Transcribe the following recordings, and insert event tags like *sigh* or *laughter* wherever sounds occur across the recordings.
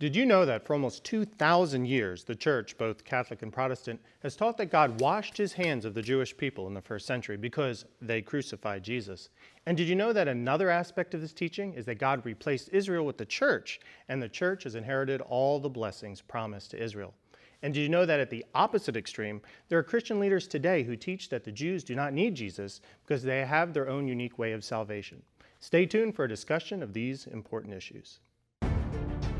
Did you know that for almost 2,000 years, the church, both Catholic and Protestant, has taught that God washed his hands of the Jewish people in the first century because they crucified Jesus? And did you know that another aspect of this teaching is that God replaced Israel with the church, and the church has inherited all the blessings promised to Israel? And did you know that at the opposite extreme, there are Christian leaders today who teach that the Jews do not need Jesus because they have their own unique way of salvation? Stay tuned for a discussion of these important issues.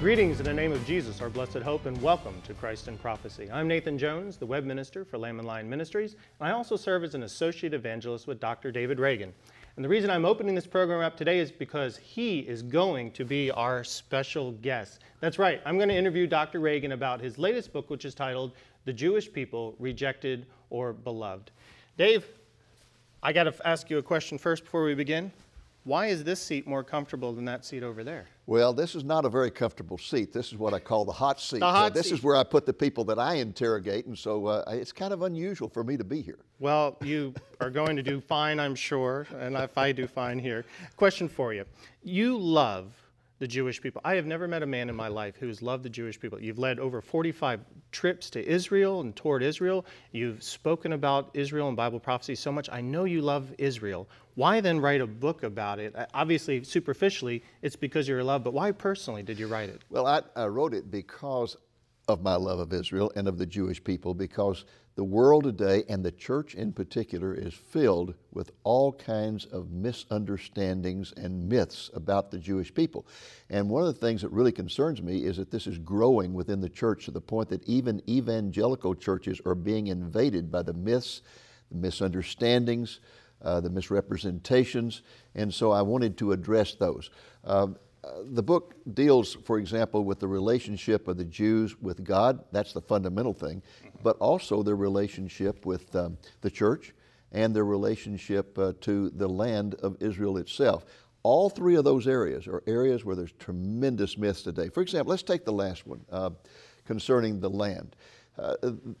Greetings in the name of Jesus, our blessed hope, and welcome to Christ in Prophecy. I'm Nathan Jones, the web minister for Lamb and Lion Ministries, and I also serve as an associate evangelist with Dr. David Reagan. And the reason I'm opening this program up today is because he is going to be our special guest. That's right, I'm going to interview Dr. Reagan about his latest book, which is titled The Jewish People Rejected or Beloved. Dave, I got to ask you a question first before we begin. Why is this seat more comfortable than that seat over there? Well, this is not a very comfortable seat. This is what I call the hot seat. The hot uh, this seat. is where I put the people that I interrogate, and so uh, it's kind of unusual for me to be here. Well, you are going to do fine, I'm sure, and if I do fine here. Question for you. You love the Jewish people. I have never met a man in my life who's loved the Jewish people. You've led over 45 trips to Israel and toward Israel. You've spoken about Israel and Bible prophecy so much. I know you love Israel. Why then write a book about it? Uh, Obviously, superficially, it's because you're in love, but why personally did you write it? Well, I, I wrote it because of my love of Israel and of the Jewish people, because the world today, and the church in particular, is filled with all kinds of misunderstandings and myths about the Jewish people. And one of the things that really concerns me is that this is growing within the church to the point that even evangelical churches are being invaded by the myths, the misunderstandings, uh, the misrepresentations, and so I wanted to address those. Um, the book deals, for example, with the relationship of the Jews with God. That's the fundamental thing, but also their relationship with um, the church and their relationship uh, to the land of Israel itself. All three of those areas are areas where there's tremendous myths today. For example, let's take the last one uh, concerning the land. Uh,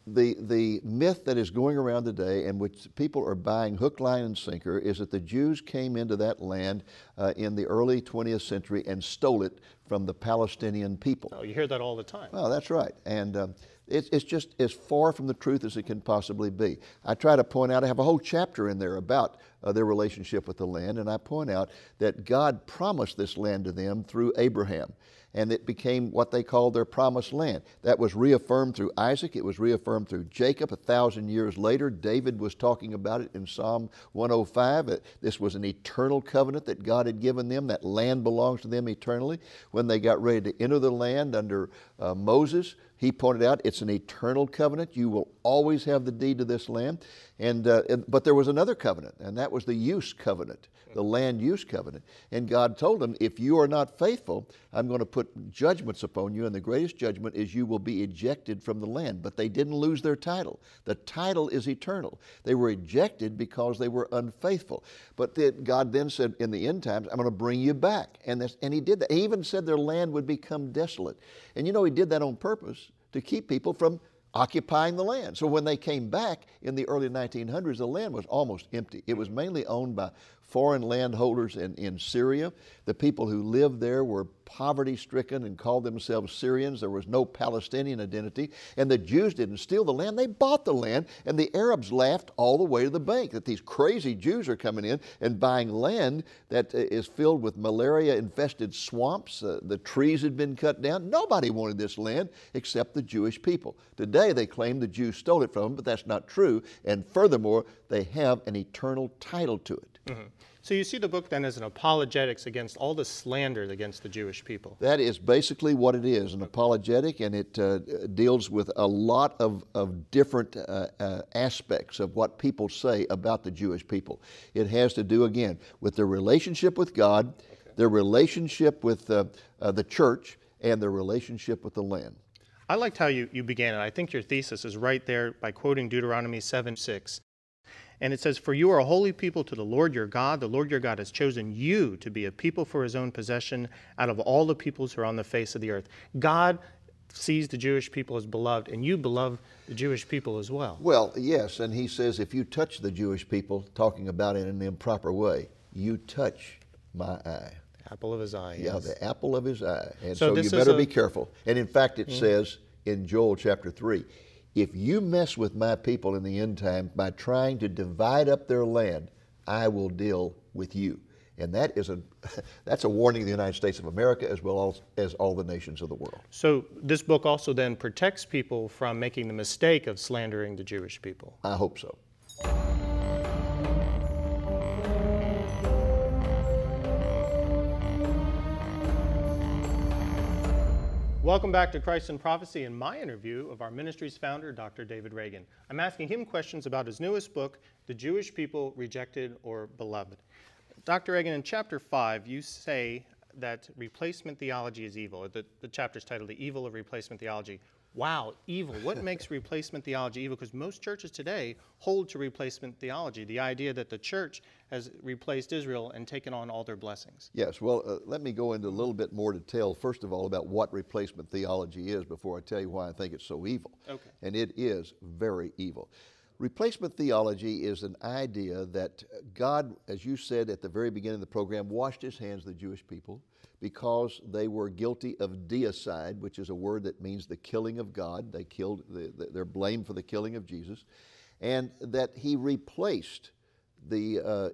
the, the myth that is going around today and which people are buying hook, line, and sinker is that the Jews came into that land uh, in the early 20th century and stole it from the Palestinian people. Oh, you hear that all the time. Well, that's right. And um, it's, it's just as far from the truth as it can possibly be. I try to point out, I have a whole chapter in there about uh, their relationship with the land, and I point out that God promised this land to them through Abraham and it became what they called their promised land. That was reaffirmed through Isaac, it was reaffirmed through Jacob. A thousand years later, David was talking about it in Psalm 105. This was an eternal covenant that God had given them. That land belongs to them eternally. When they got ready to enter the land under uh, Moses, he pointed out it's an eternal covenant. You will always have the deed to this land. And, uh, and, but there was another covenant, and that was the use covenant, the land use covenant. And God told them, if you are not faithful, I'm going to put judgments upon you, and the greatest judgment is you will be ejected from the land. But they didn't lose their title. The title is eternal. They were ejected because they were unfaithful. But then God then said, in the end times, I'm going to bring you back. And, this, and He did that. He even said their land would become desolate. And you know, He did that on purpose to keep people from occupying the land. So when they came back in the early 1900s, the land was almost empty. It was mainly owned by foreign landholders in, in Syria. The people who lived there were poverty stricken and called themselves Syrians. There was no Palestinian identity. And the Jews didn't steal the land, they bought the land. And the Arabs laughed all the way to the bank that these crazy Jews are coming in and buying land that uh, filled with malaria infested swamps. Uh, the trees had been cut down. Nobody wanted this land except the Jewish people. Today they claim the Jews stole it from them, but that's not true. And furthermore, they have an eternal title to it. Mm-hmm. So you see the book then as an apologetics against all the slander against the Jewish people. That is basically what it is an apologetic, and it uh, deals with a lot of, of different uh, uh, aspects of what people say about the Jewish people. It has to do, again, with their relationship with God, okay. their relationship with uh, uh, the church, and their relationship with the land. I liked how you, you began it. I think your thesis is right there by quoting Deuteronomy 7 6. And it says, For you are a holy people to the Lord your God. The Lord your God has chosen you to be a people for his own possession out of all the peoples who are on the face of the earth. God sees the Jewish people as beloved, and you beloved the Jewish people as well. Well, yes, and he says if you touch the Jewish people, talking about it in an improper way, you touch my eye. The apple of his eye. Yeah, yes. the apple of his eye. And So so, you better a- be careful. And in fact, it mm-hmm. says in Joel chapter 3 if you mess with my people in the end time by trying to divide up their land, I will deal with you. And that is a *laughs* that's a warning to the United States of America as well as, as all the nations of the world. So this book also then protects people from making the mistake of slandering the Jewish people. I hope so. Welcome back to Christ in Prophecy and my interview of our ministry's founder, Dr. David Reagan. I'm asking him questions about his newest book, The Jewish People Rejected or Beloved. Dr. Reagan, in chapter 5, you say that replacement theology is evil. The, the chapter's titled The Evil of Replacement Theology. Wow, evil. What *laughs* makes replacement theology evil? Because most churches today hold to replacement theology, the idea that the church has replaced Israel and taken on all their blessings. Yes, well, uh, let me go into a little bit more detail, first of all, about what replacement theology is before I tell you why I think it's so evil. Okay. And it is very evil. Replacement theology is an idea that God, as you said at the very beginning of the program, washed his hands of the Jewish people because they were guilty of deicide, which is a word that means the killing of God. They killed, the, the, they're blamed for the killing of Jesus. And that he replaced the uh,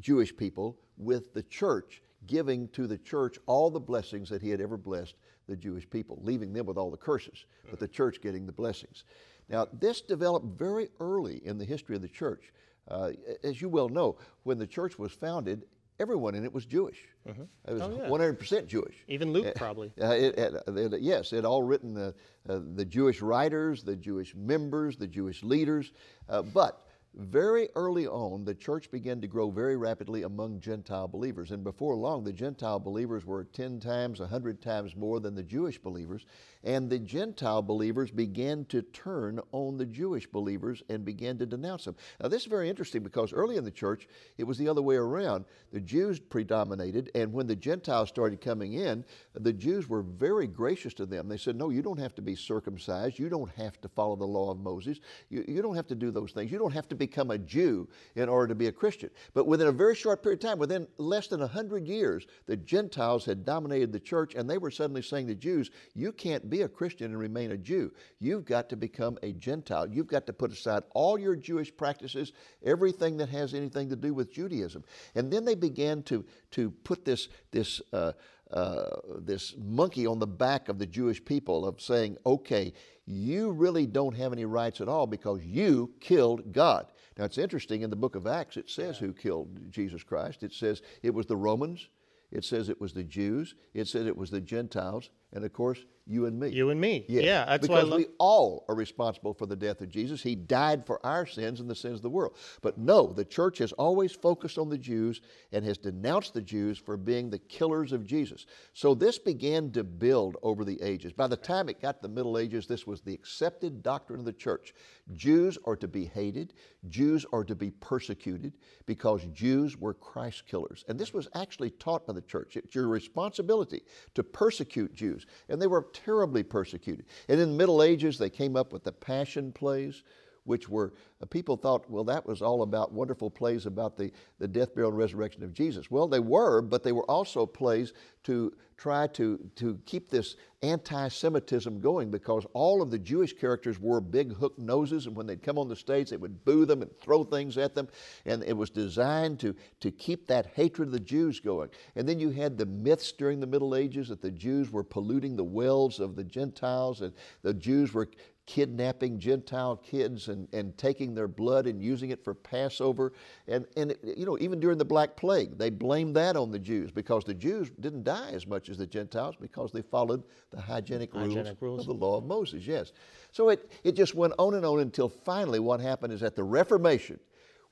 Jewish people with the church, giving to the church all the blessings that he had ever blessed the Jewish people, leaving them with all the curses, but the church getting the blessings. Now, this developed very early in the history of the church. Uh, as you well know, when the church was founded, everyone in it was Jewish. It was Oh, yeah. 100% Jewish. Even Luke, probably. Uh, it, it, it- yes, it all written the, uh, the Jewish writers, the Jewish members, the Jewish leaders. Uh, but very early on, the church began to grow very rapidly among Gentile believers. And before long, the Gentile believers were 10 times, 100 times more than the Jewish believers. And the Gentile believers began to turn on the Jewish believers and began to denounce them. Now, this is very interesting because early in the church, it was the other way around. The Jews predominated, and when the Gentiles started coming in, the Jews were very gracious to them. They said, No, you don't have to be circumcised. You don't have to follow the law of Moses. You, you don't have to do those things. You don't have to become a Jew in order to be a Christian. But within a very short period of time, within less than 100 years, the Gentiles had dominated the church, and they were suddenly saying to Jews, You can't be a Christian and remain a Jew. You've got to become a Gentile. You've got to put aside all your Jewish practices, everything that has anything to do with Judaism. And then they began to, to put this, this, uh, uh, this monkey on the back of the Jewish people of saying, okay, you really don't have any rights at all because you killed God. Now it's interesting in the book of Acts, it says who killed Jesus Christ. It says it was the Romans, it says it was the Jews, it says it was the Gentiles, and of course, you and me. You and me. Yes, Yeah, that's because we all are responsible for the death of Jesus. He died for our sins and the sins of the world. But no, the church has always focused on the Jews and has denounced the Jews for being the killers of Jesus. So this began to build over the ages. By the time it got to the Middle Ages, this was the accepted doctrine of the church. Jews are to be hated, Jews are to be persecuted because Jews were Christ killers. And this was actually taught by the church. It's your responsibility to persecute Jews. And they were terribly persecuted. And in the Middle Ages, they came up with the Passion plays, which were, uh, people thought, well, that was all about wonderful plays about the, the death, burial, and resurrection of Jesus. Well, they were, but they were also plays to try to, to keep this anti Semitism going because all of the Jewish characters wore big hook noses, and when they'd come on the stage, they would boo them and throw things at them. And it was designed to, to keep that hatred of the Jews going. And then you had the myths during the Middle Ages that the Jews were polluting the wells of the Gentiles, and the Jews were kidnapping Gentile kids and, and taking their blood and using it for Passover. And, and you know, even during the Black Plague, they blamed that on the Jews because the Jews didn't die as much as the Gentiles because they followed the hygienic, Hygienic rules. of the law of Moses, yes. So it, it just went on and on until finally what happened is at the Reformation,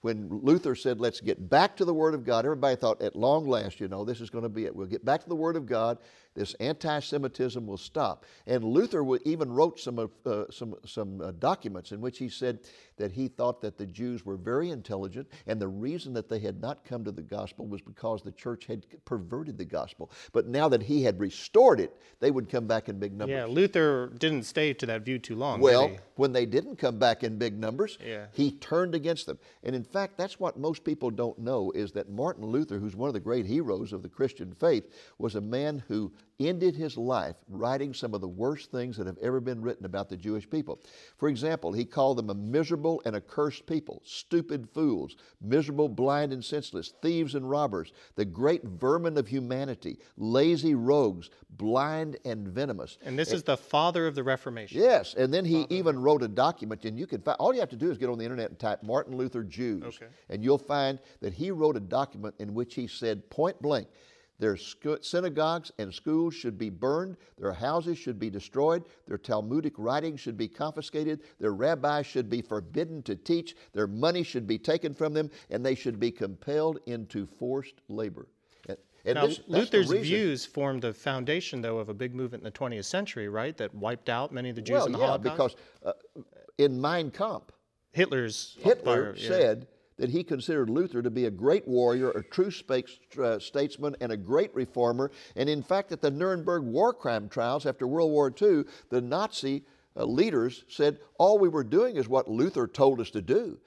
when Luther said, let's get back to the Word of God, everybody thought, at long last, you know, this is going to be it. We'll get back to the Word of God. This anti-Semitism will stop. And Luther even wrote some uh, some some uh, documents in which he said that he thought that the Jews were very intelligent, and the reason that they had not come to the gospel was because the church had perverted the gospel. But now that he had restored it, they would come back in big numbers. Yeah, Luther didn't stay to that view too long. Well, when they didn't come back in big numbers, yeah. he turned against them. And in fact, that's what most people don't know is that Martin Luther, who's one of the great heroes of the Christian faith, was a man who ended his life writing some of the worst things that have ever been written about the Jewish people. For example, he called them a miserable and accursed people, stupid fools, miserable, blind, and senseless, thieves and robbers, the great vermin of humanity, lazy rogues, blind and venomous. And this and, is the father of the Reformation. Yes, and then he father. even wrote a document, and you can find, all you have to do is get on the internet and type Martin Luther Jews, okay. and you'll find that he wrote a document in which he said point blank, their synagogues and schools should be burned. Their houses should be destroyed. Their Talmudic writings should be confiscated. Their rabbis should be forbidden to teach. Their money should be taken from them, and they should be compelled into forced labor. And now, this, Luther's views formed the foundation, though, of a big movement in the 20th century, right? That wiped out many of the Jews well, in the yeah, Holocaust. because uh, in Mein Kampf, Hitler's Hitler said that he considered Luther to be a great warrior, a true uh, statesman, and a great reformer. And in fact, at the Nuremberg war crime trials after World War II, the Nazi uh, leaders said, All we were doing is what Luther told us to do.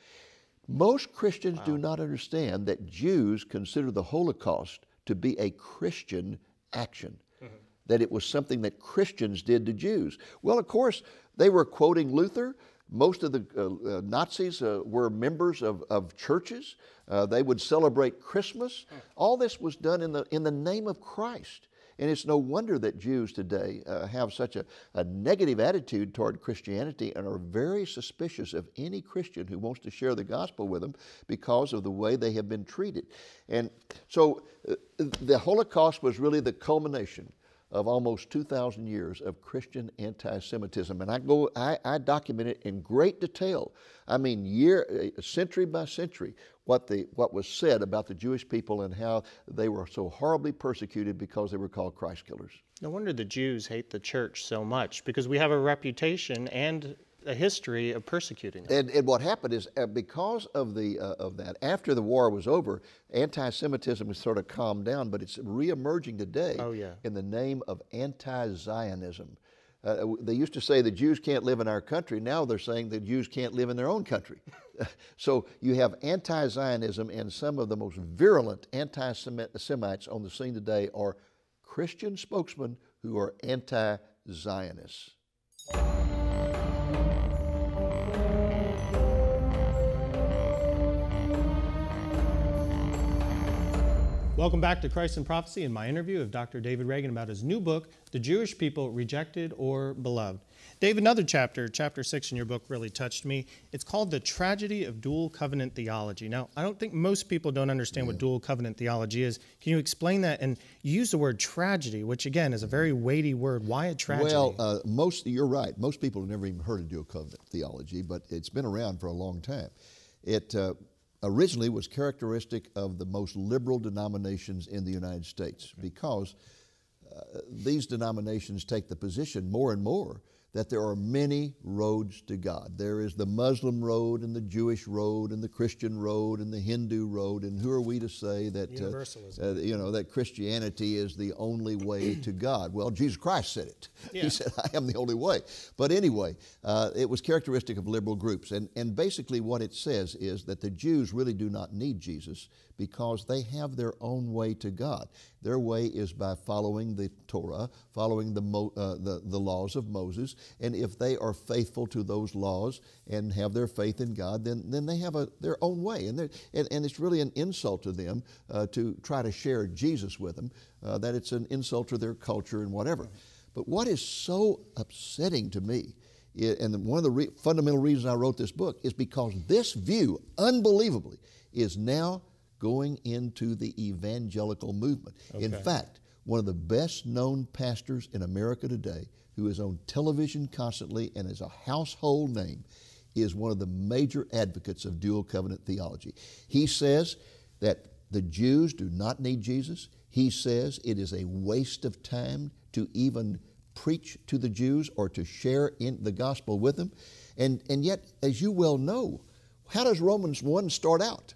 Most Christians wow. do not understand that Jews consider the Holocaust to be a Christian action. Mm-hmm. That it was something that Christians did to Jews. Well, of course, they were quoting Luther, most of the uh, uh, Nazis uh, were members of, of churches. Uh, they would celebrate Christmas. All this was done in the, in the name of Christ. And it's no wonder that Jews today uh, have such a, a, negative attitude toward Christianity and are very suspicious of any Christian who wants to share the gospel with them because of the way they have been treated. And so uh, the Holocaust was really the culmination of almost 2,000 years of Christian anti-Semitism, and I go, I, I, document it in great detail. I mean, year, uh, century by century, what the what was said about the Jewish people and how they were so horribly persecuted because they were called Christ killers. No wonder the Jews hate the church so much because we have a reputation and a history of persecuting them. And, and what happened is uh, because of the uh, of that, after the war was over, anti-Semitism has sort of calmed down, but it's reemerging today. Oh, yeah. In the name of anti-Zionism. Uh, they used to say the Jews can't live in our country. Now they're saying the Jews can't live in their own country. *laughs* so you have anti Zionism, and some of the most virulent anti Semites on the scene today are Christian spokesmen who are anti Zionists. Welcome back to Christ in Prophecy and my interview of Dr. David Reagan about his new book, The Jewish People Rejected or Beloved. Dave, another chapter, chapter six in your book, really touched me. It's called The Tragedy of Dual Covenant Theology. Now, I don't think most people don't understand yeah. what dual covenant theology is. Can you explain that? And you use the word tragedy, which again is a very weighty word. Why a tragedy? Well, uh, most, you're right. Most people have never even heard of dual covenant theology, but it's been around for a long time. It, uh, originally was characteristic of the most liberal denominations in the United States because uh, these denominations take the position more and more that there are many roads to God. There is the Muslim road and the Jewish road and the Christian road and the Hindu road. And who are we to say that uh, uh, you know that Christianity is the only way to God? Well, Jesus Christ said it. Yeah. He said, "I am the only way." But anyway, uh, it was characteristic of liberal groups. And and basically, what it says is that the Jews really do not need Jesus because they have their own way to God. Their way is by following the Torah, following the, uh, the, the laws of Moses, and if they are faithful to those laws and have their faith in God, then, then they have a, their own way. And, and, and it's really an insult to them uh, to try to share Jesus with them, uh, that it's an insult to their culture and whatever. But what is so upsetting to me and one of the re- fundamental reasons I wrote this book is because this view, unbelievably, is now going into the evangelical movement. Okay. In fact, one of the best known pastors in America today, who is on television constantly and is a household name, is one of the major advocates of dual covenant theology. He says that the Jews do not need Jesus. He says it is a waste of time to even preach to the Jews or to share in the gospel with them. And, and yet, as you well know, how does Romans 1 start out?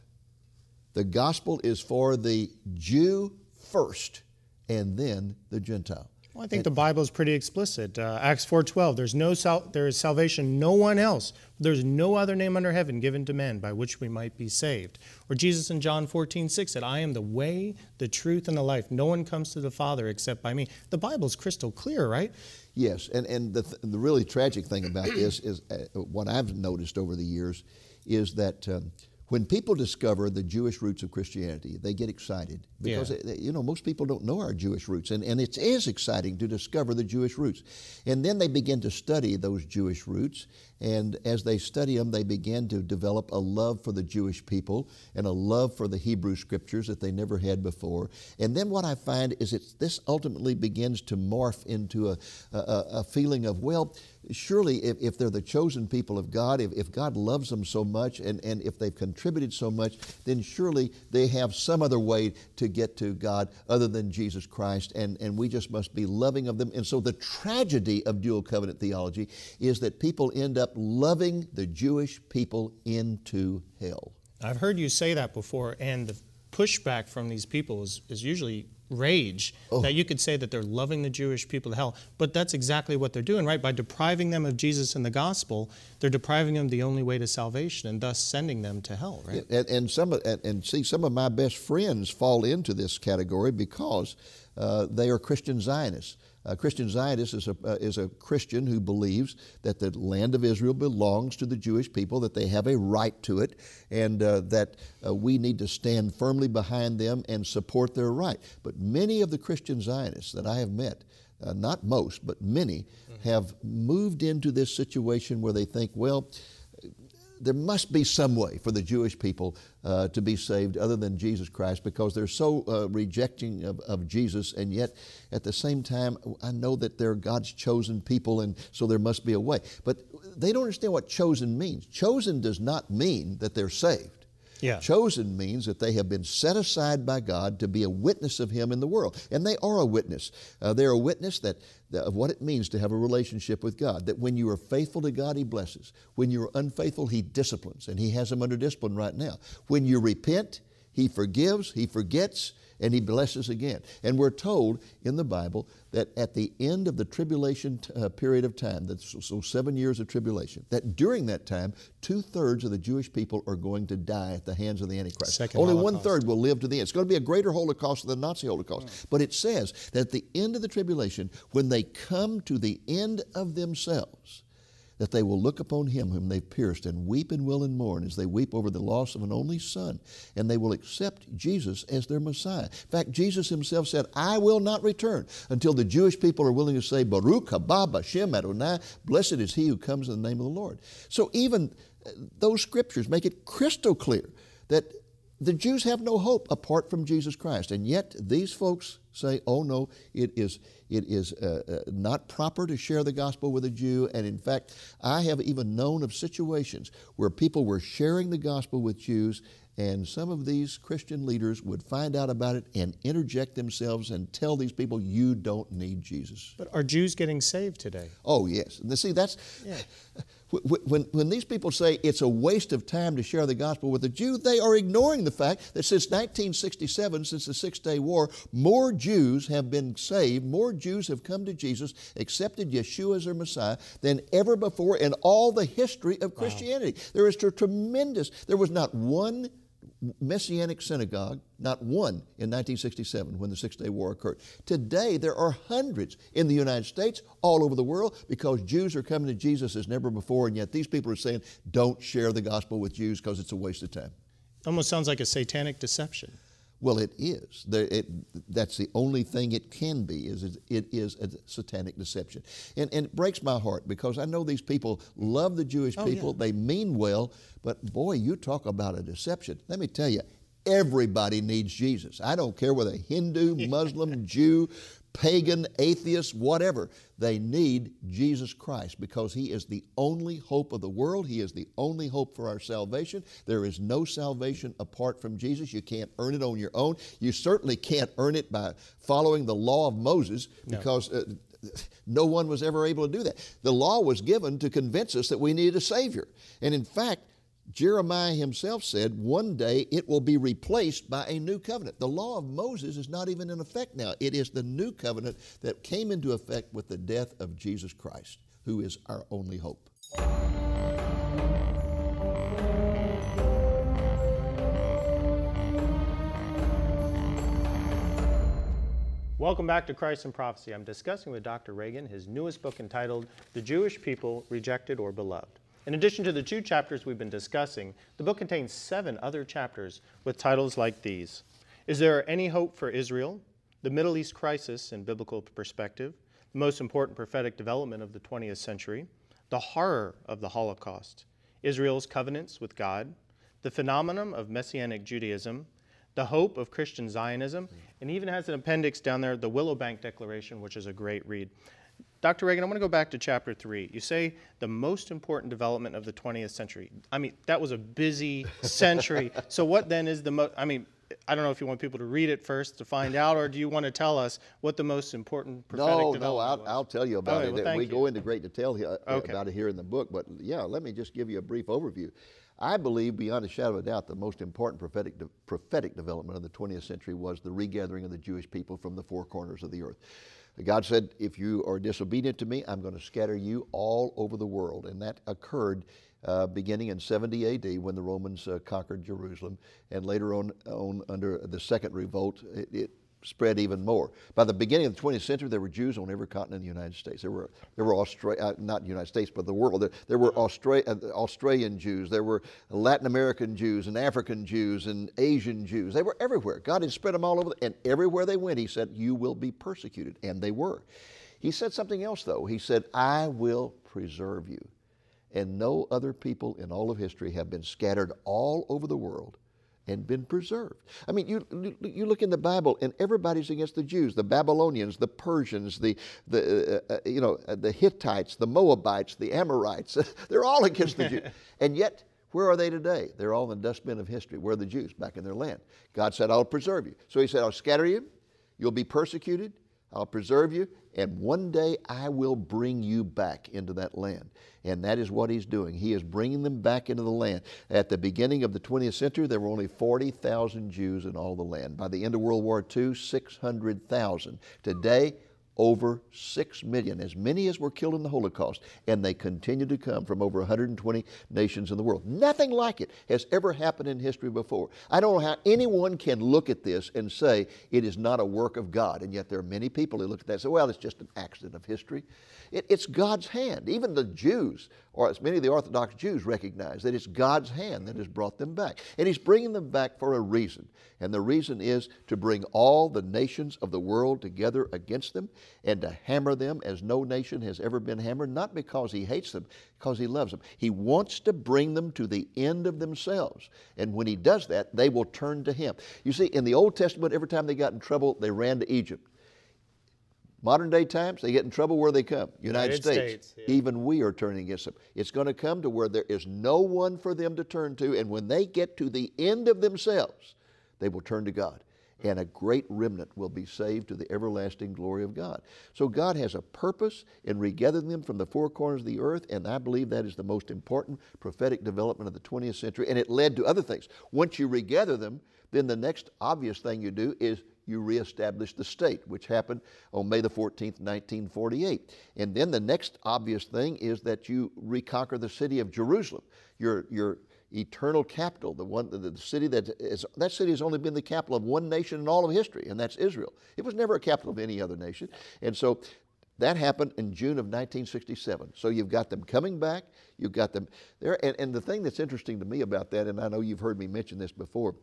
The gospel is for the Jew first and then the Gentile. Well, I think the Bible is pretty explicit. Uh, Acts 4:12. There's no sal- there is salvation, no one else. There's no other name under heaven given to men by which we might be saved. Or Jesus in John 14:6 said, "I am the way, the truth, and the life. No one comes to the Father except by me." The Bible is crystal clear, right? Yes, and and the th- the really tragic thing about this is uh, what I've noticed over the years is that. Um, when people discover the Jewish roots of Christianity, they get excited because Yeah. it- you know most people don't know our Jewish roots, and, and it is exciting to discover the Jewish roots. And then they begin to study those Jewish roots, and as they study them, they begin to develop a love for the Jewish people and a love for the Hebrew Scriptures that they never had before. And then what I find is it this ultimately begins to morph into a, a, a feeling of well surely if, if they're the chosen people of God, if, if God loves them so much, and, and if they've contributed so much, then surely they have some other way to get to God other than Jesus Christ, and, and we just must be loving of them. And so the tragedy of dual covenant theology is that people end up loving the Jewish people into hell. I've heard you say that before, and the pushback from these people is, is usually rage that you could say that they're loving the Jewish people to hell, but that's exactly what they're doing, right? By depriving them of Jesus and the gospel, they're depriving them the only way to salvation and thus sending them to hell, right? And, and some and, and see some of my best friends fall into this category because uh, they are Christian Zionists. A Christian Zionist is a, uh, is a Christian who believes that the land of Israel belongs to the Jewish people, that they have a right to it, and uh, that uh, we need to stand firmly behind them and support their right. But many of the Christian Zionists that I have met, uh, not most, but many, have moved into this situation where they think, well, there must be some way for the Jewish people uh, to be saved other than Jesus Christ because they're so uh, rejecting of, of Jesus, and yet at the same time, I know that they're God's chosen people, and so there must be a way. But they don't understand what chosen means. Chosen does not mean that they're saved. Yeah. Chosen means that they have been set aside by God to be a witness of Him in the world. And they are a witness. Uh, they're a witness that, that- of what it means to have a relationship with God. That when you are faithful to God, He blesses. When you are unfaithful, He disciplines. And He has them under discipline right now. When you repent, He forgives, He forgets, and He blesses again. And we're told in the Bible that at the end of the tribulation uh, period of time, that's so, so seven years of tribulation, that during that time, two thirds of the Jewish people are going to die at the hands of the Antichrist. Second Only one third will live to the end. It's going to be a greater Holocaust than the Nazi Holocaust. But it says that at the end of the tribulation, when they come to the end of themselves, that they will look upon him whom they've pierced and weep and will and mourn as they weep over the loss of an only son, and they will accept Jesus as their Messiah. In fact, Jesus himself said, I will not return until the Jewish people are willing to say, Baruch haba b'shem Adonai, blessed is he who comes in the name of the Lord. So even uh, those scriptures make it crystal clear that the Jews have no hope apart from Jesus Christ. And yet these folks say, oh no, it is, it is uh, uh, not proper to share the gospel with a Jew. And in fact, I have even known of situations where people were sharing the gospel with Jews and some of these Christian leaders would find out about it and interject themselves and tell these people, you don't need Jesus. But are Jews getting saved today? Oh, yes. And see, that's wh- *laughs* when, when these people say it's a waste of time to share the gospel with a Jew, they are ignoring the fact that since 1967, since the Six Day War, more Jews have been saved, more Jews have come to Jesus, accepted Yeshua as their Messiah, than ever before in all the history of Christianity. There is a tremendous, there was not one Messianic synagogue, not one in 1967 when the Six Day War occurred. Today, there are hundreds in the United States, all over the world, because Jews are coming to Jesus as never before, and yet these people are saying, don't share the gospel with Jews because it's a waste of time. Almost sounds like a satanic deception. Well, it is. There, it, that's the only thing it can be. Is it, it is a satanic deception, and, and it breaks my heart because I know these people love the Jewish Oh, people. yeah. They mean well, but boy, you talk about a deception. Let me tell you, everybody needs Jesus. I don't care whether Hindu, *laughs* Muslim, Jew, pagan, atheist, whatever. They need Jesus Christ because He is the only hope of the world. He is the only hope for our salvation. There is no salvation apart from Jesus. You can't earn it on your own. You certainly can't earn it by following the law of Moses because. No. Uh, *laughs* no one was ever able to do that. The law was given to convince us that we needed a Savior. And in fact, Jeremiah himself said, one day it will be replaced by a new covenant. The law of Moses is not even in effect now. It is the new covenant that came into effect with the death of Jesus Christ, who is our only hope. Welcome back to Christ in Prophecy. I'm discussing with Dr. Reagan his newest book entitled The Jewish People Rejected or Beloved. In addition to the two chapters we've been discussing, the book contains seven other chapters with titles like these Is There Any Hope for Israel? The Middle East Crisis in Biblical Perspective, the most important prophetic development of the 20th century, the horror of the Holocaust, Israel's covenants with God, the phenomenon of Messianic Judaism, the hope of Christian Zionism, and even has an appendix down there, the Willowbank Declaration, which is a great read. Dr. Reagan, I want to go back to chapter three. You say the most important development of the 20th century. I mean, that was a busy *laughs* century. so, what then is the most, I mean, I don't know if you want people to read it first to find out, or do you want to tell us what the most important prophetic no, development No, I'll, was? I'll tell you about okay, it. Well, we you. go into great detail here, uh, okay. about it here in the book, but yeah, let me just give you a brief overview. I believe, beyond a shadow of a doubt, the most important prophetic, de- prophetic development of the 20th century was the regathering of the Jewish people from the four corners of the earth. God said, If you are disobedient to me, I'm going to scatter you all over the world. And that occurred uh, beginning in 70 AD when the Romans uh, conquered Jerusalem. And later on, on under the second revolt, it, it spread even more. By the beginning of the 20th century, there were Jews on every continent in the United States. There were, there were Austra- uh, not United States, but the world. There, there were Austra- uh, Australian Jews, there were Latin American Jews, and African Jews, and Asian Jews. They were everywhere. God had spread them all over, and everywhere they went, He said, You will be persecuted. And they were. He said something else, though. He said, I will preserve you. And no other people in all of history have been scattered all over the world and been preserved. I mean, you, you look in the Bible, and everybody's against the Jews: the Babylonians, the Persians, the the uh, uh you know uh, the Hittites, the Moabites, the Amorites. *laughs* They're all against the Jews, *laughs* and yet. Where are they today? They're all in the dustbin of history. Where are the Jews? Back in their land. God said, I'll preserve you. So He said, I'll scatter you. You'll be persecuted. I'll preserve you, and one day I will bring you back into that land. And that is what he's doing. He is bringing them back into the land. At the beginning of the 20th century, there were only 40,000 Jews in all the land. By the end of World War II, 600,000. Today, over 6 million, as many as were killed in the Holocaust, and they continue to come from over 120 nations in the world. Nothing like it has ever happened in history before. I don't know how anyone can look at this and say it is not a work of God, and yet there are many people who look at that and say, well, it's just an accident of history. It, it's God's hand. Even the Jews, or as many of the Orthodox Jews, recognize that it's God's hand that has brought them back. And He's bringing them back for a reason. And the reason is to bring all the nations of the world together against them and to hammer them as no nation has ever been hammered, not because He hates them, because He loves them. He wants to bring them to the end of themselves. And when He does that, they will turn to Him. You see, in the Old Testament, every time they got in trouble, they ran to Egypt. Modern day times, they get in trouble where they come. United, United States. States yeah. Even we are turning against them. It's going to come to where there is no one for them to turn to, and when they get to the end of themselves, they will turn to God. And a great remnant will be saved to the everlasting glory of God. So God has a purpose in regathering them from the four corners of the earth, and I believe that is the most important prophetic development of the 20th century. And it led to other things. Once you regather them, then the next obvious thing you do is you reestablish the state, which happened on May the 14th, 1948. And then the next obvious thing is that you reconquer the city of Jerusalem, your, your eternal capital, the one, the, the city that is, that city has only been the capital of one nation in all of history, and that's Israel. It was never a capital of any other nation. And so that happened in June of 1967. So you've got them coming back, you've got them there. And, and the thing that's interesting to me about that, and I know you've heard me mention this before,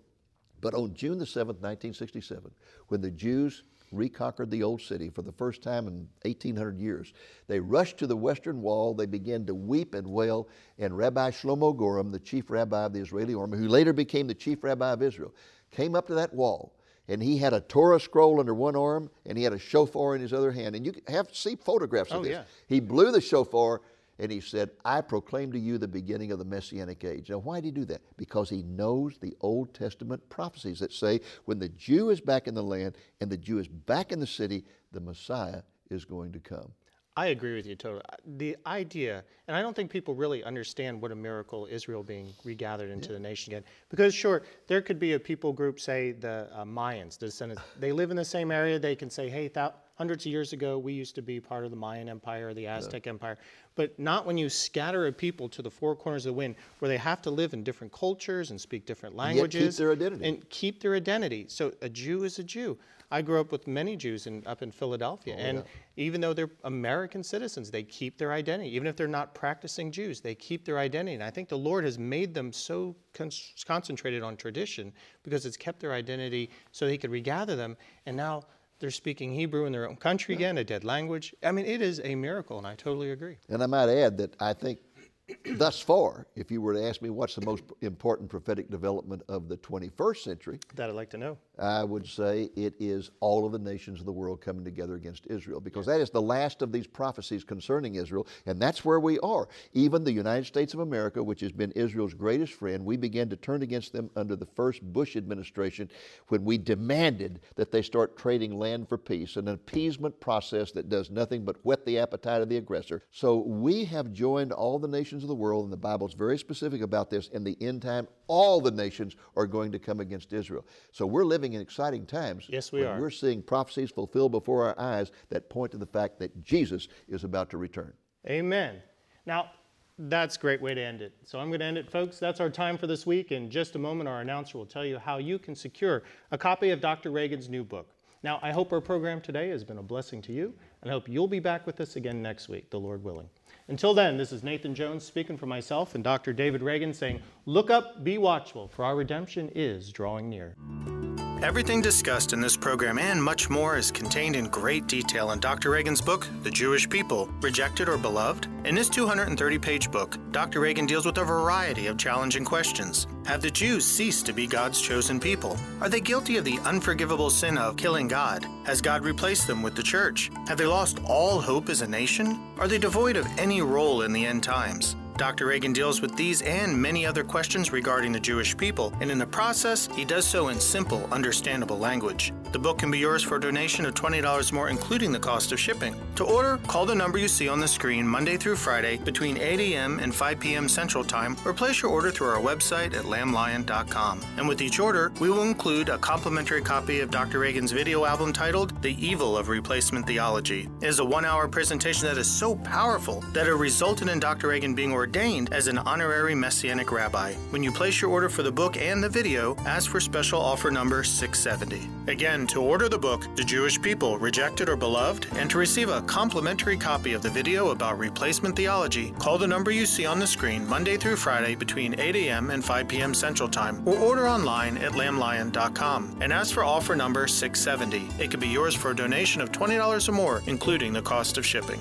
but on June the 7th, 1967, when the Jews reconquered the old city for the first time in 1800 years, they rushed to the western wall. They began to weep and wail. And Rabbi Shlomo Goren, the chief rabbi of the Israeli army, who later became the chief rabbi of Israel, came up to that wall and he had a Torah scroll under one arm, and he had a shofar in his other hand. And you have see photographs of Oh, this. yeah. He blew the shofar, and he said, "I proclaim to you the beginning of the messianic age." Now, why did he do that? Because he knows the Old Testament prophecies that say, when the Jew is back in the land and the Jew is back in the city, the Messiah is going to come. I agree with you totally. The idea, and I don't think people really understand what a miracle Israel being regathered into the nation again. Because sure, there could be a people group, say the uh, Mayans, the descendants. They live in the same area. They can say, "Hey, thou- hundreds of years ago, we used to be part of the Mayan Empire or the Aztec Empire." But not when you scatter a people to the four corners of the wind, where they have to live in different cultures and speak different languages. And keep their identity. and keep their identity. So a Jew is a Jew. I grew up with many Jews in, up in Oh, Philadelphia, and even though they're American citizens, they keep their identity. Even if they're not practicing Jews, they keep their identity. And I think the Lord has made them so con- concentrated on tradition because it's kept their identity so He could regather them. And now they're speaking Hebrew in their own country again, a dead language. I mean, it is a miracle, and I totally agree. And I might add that I think thus far, if you were to ask me what's the most important prophetic development of the 21st century, That I'd like to know. I would say it is all of the nations of the world coming together against Israel because that is the last of these prophecies concerning Israel, and that's where we are. Even the United States of America, which has been Israel's greatest friend, we began to turn against them under the first Bush administration when we demanded that they start trading land for peace, an appeasement process that does nothing but whet the appetite of the aggressor. So we have joined all the nations of the world, and the Bible's very specific about this. In the end time, all the nations are going to come against Israel. So we're living in exciting times. Yes, we are. We're seeing prophecies fulfilled before our eyes that point to the fact that Jesus is about to return. Amen. Now, that's a great way to end it. So I'm going to end it, folks. That's our time for this week. In just a moment, our announcer will tell you how you can secure a copy of Dr. Reagan's new book. Now, I hope our program today has been a blessing to you, and I hope you'll be back with us again next week, the Lord willing. Until then, this is Nathan Jones speaking for myself and Dr. David Reagan saying, Look up, be watchful, for our redemption is drawing near. Everything discussed in this program and much more is contained in great detail in Dr. Reagan's book, The Jewish People Rejected or Beloved? In this 230 page book, Dr. Reagan deals with a variety of challenging questions. Have the Jews ceased to be God's chosen people? Are they guilty of the unforgivable sin of killing God? Has God replaced them with the church? Have they lost all hope as a nation? Are they devoid of any role in the end times? Dr. Reagan deals with these and many other questions regarding the Jewish people, and in the process, he does so in simple, understandable language. The book can be yours for a donation of $20 more, including the cost of shipping. To order, call the number you see on the screen Monday through Friday between 8 a.m. and 5 p.m. Central Time, or place your order through our website at lamblion.com. And with each order, we will include a complimentary copy of Dr. Reagan's video album titled The Evil of Replacement Theology. It is a one hour presentation that is so powerful that it resulted in Dr. Reagan being ordained as an honorary Messianic rabbi. When you place your order for the book and the video, ask for special offer number 670. Again, to order the book, The Jewish People, Rejected or Beloved, and to receive a complimentary copy of the video about replacement theology, call the number you see on the screen Monday through Friday between 8 a.m. and 5 p.m. Central Time, or order online at lamblion.com and ask for offer number 670. It can be yours for a donation of $20 or more, including the cost of shipping.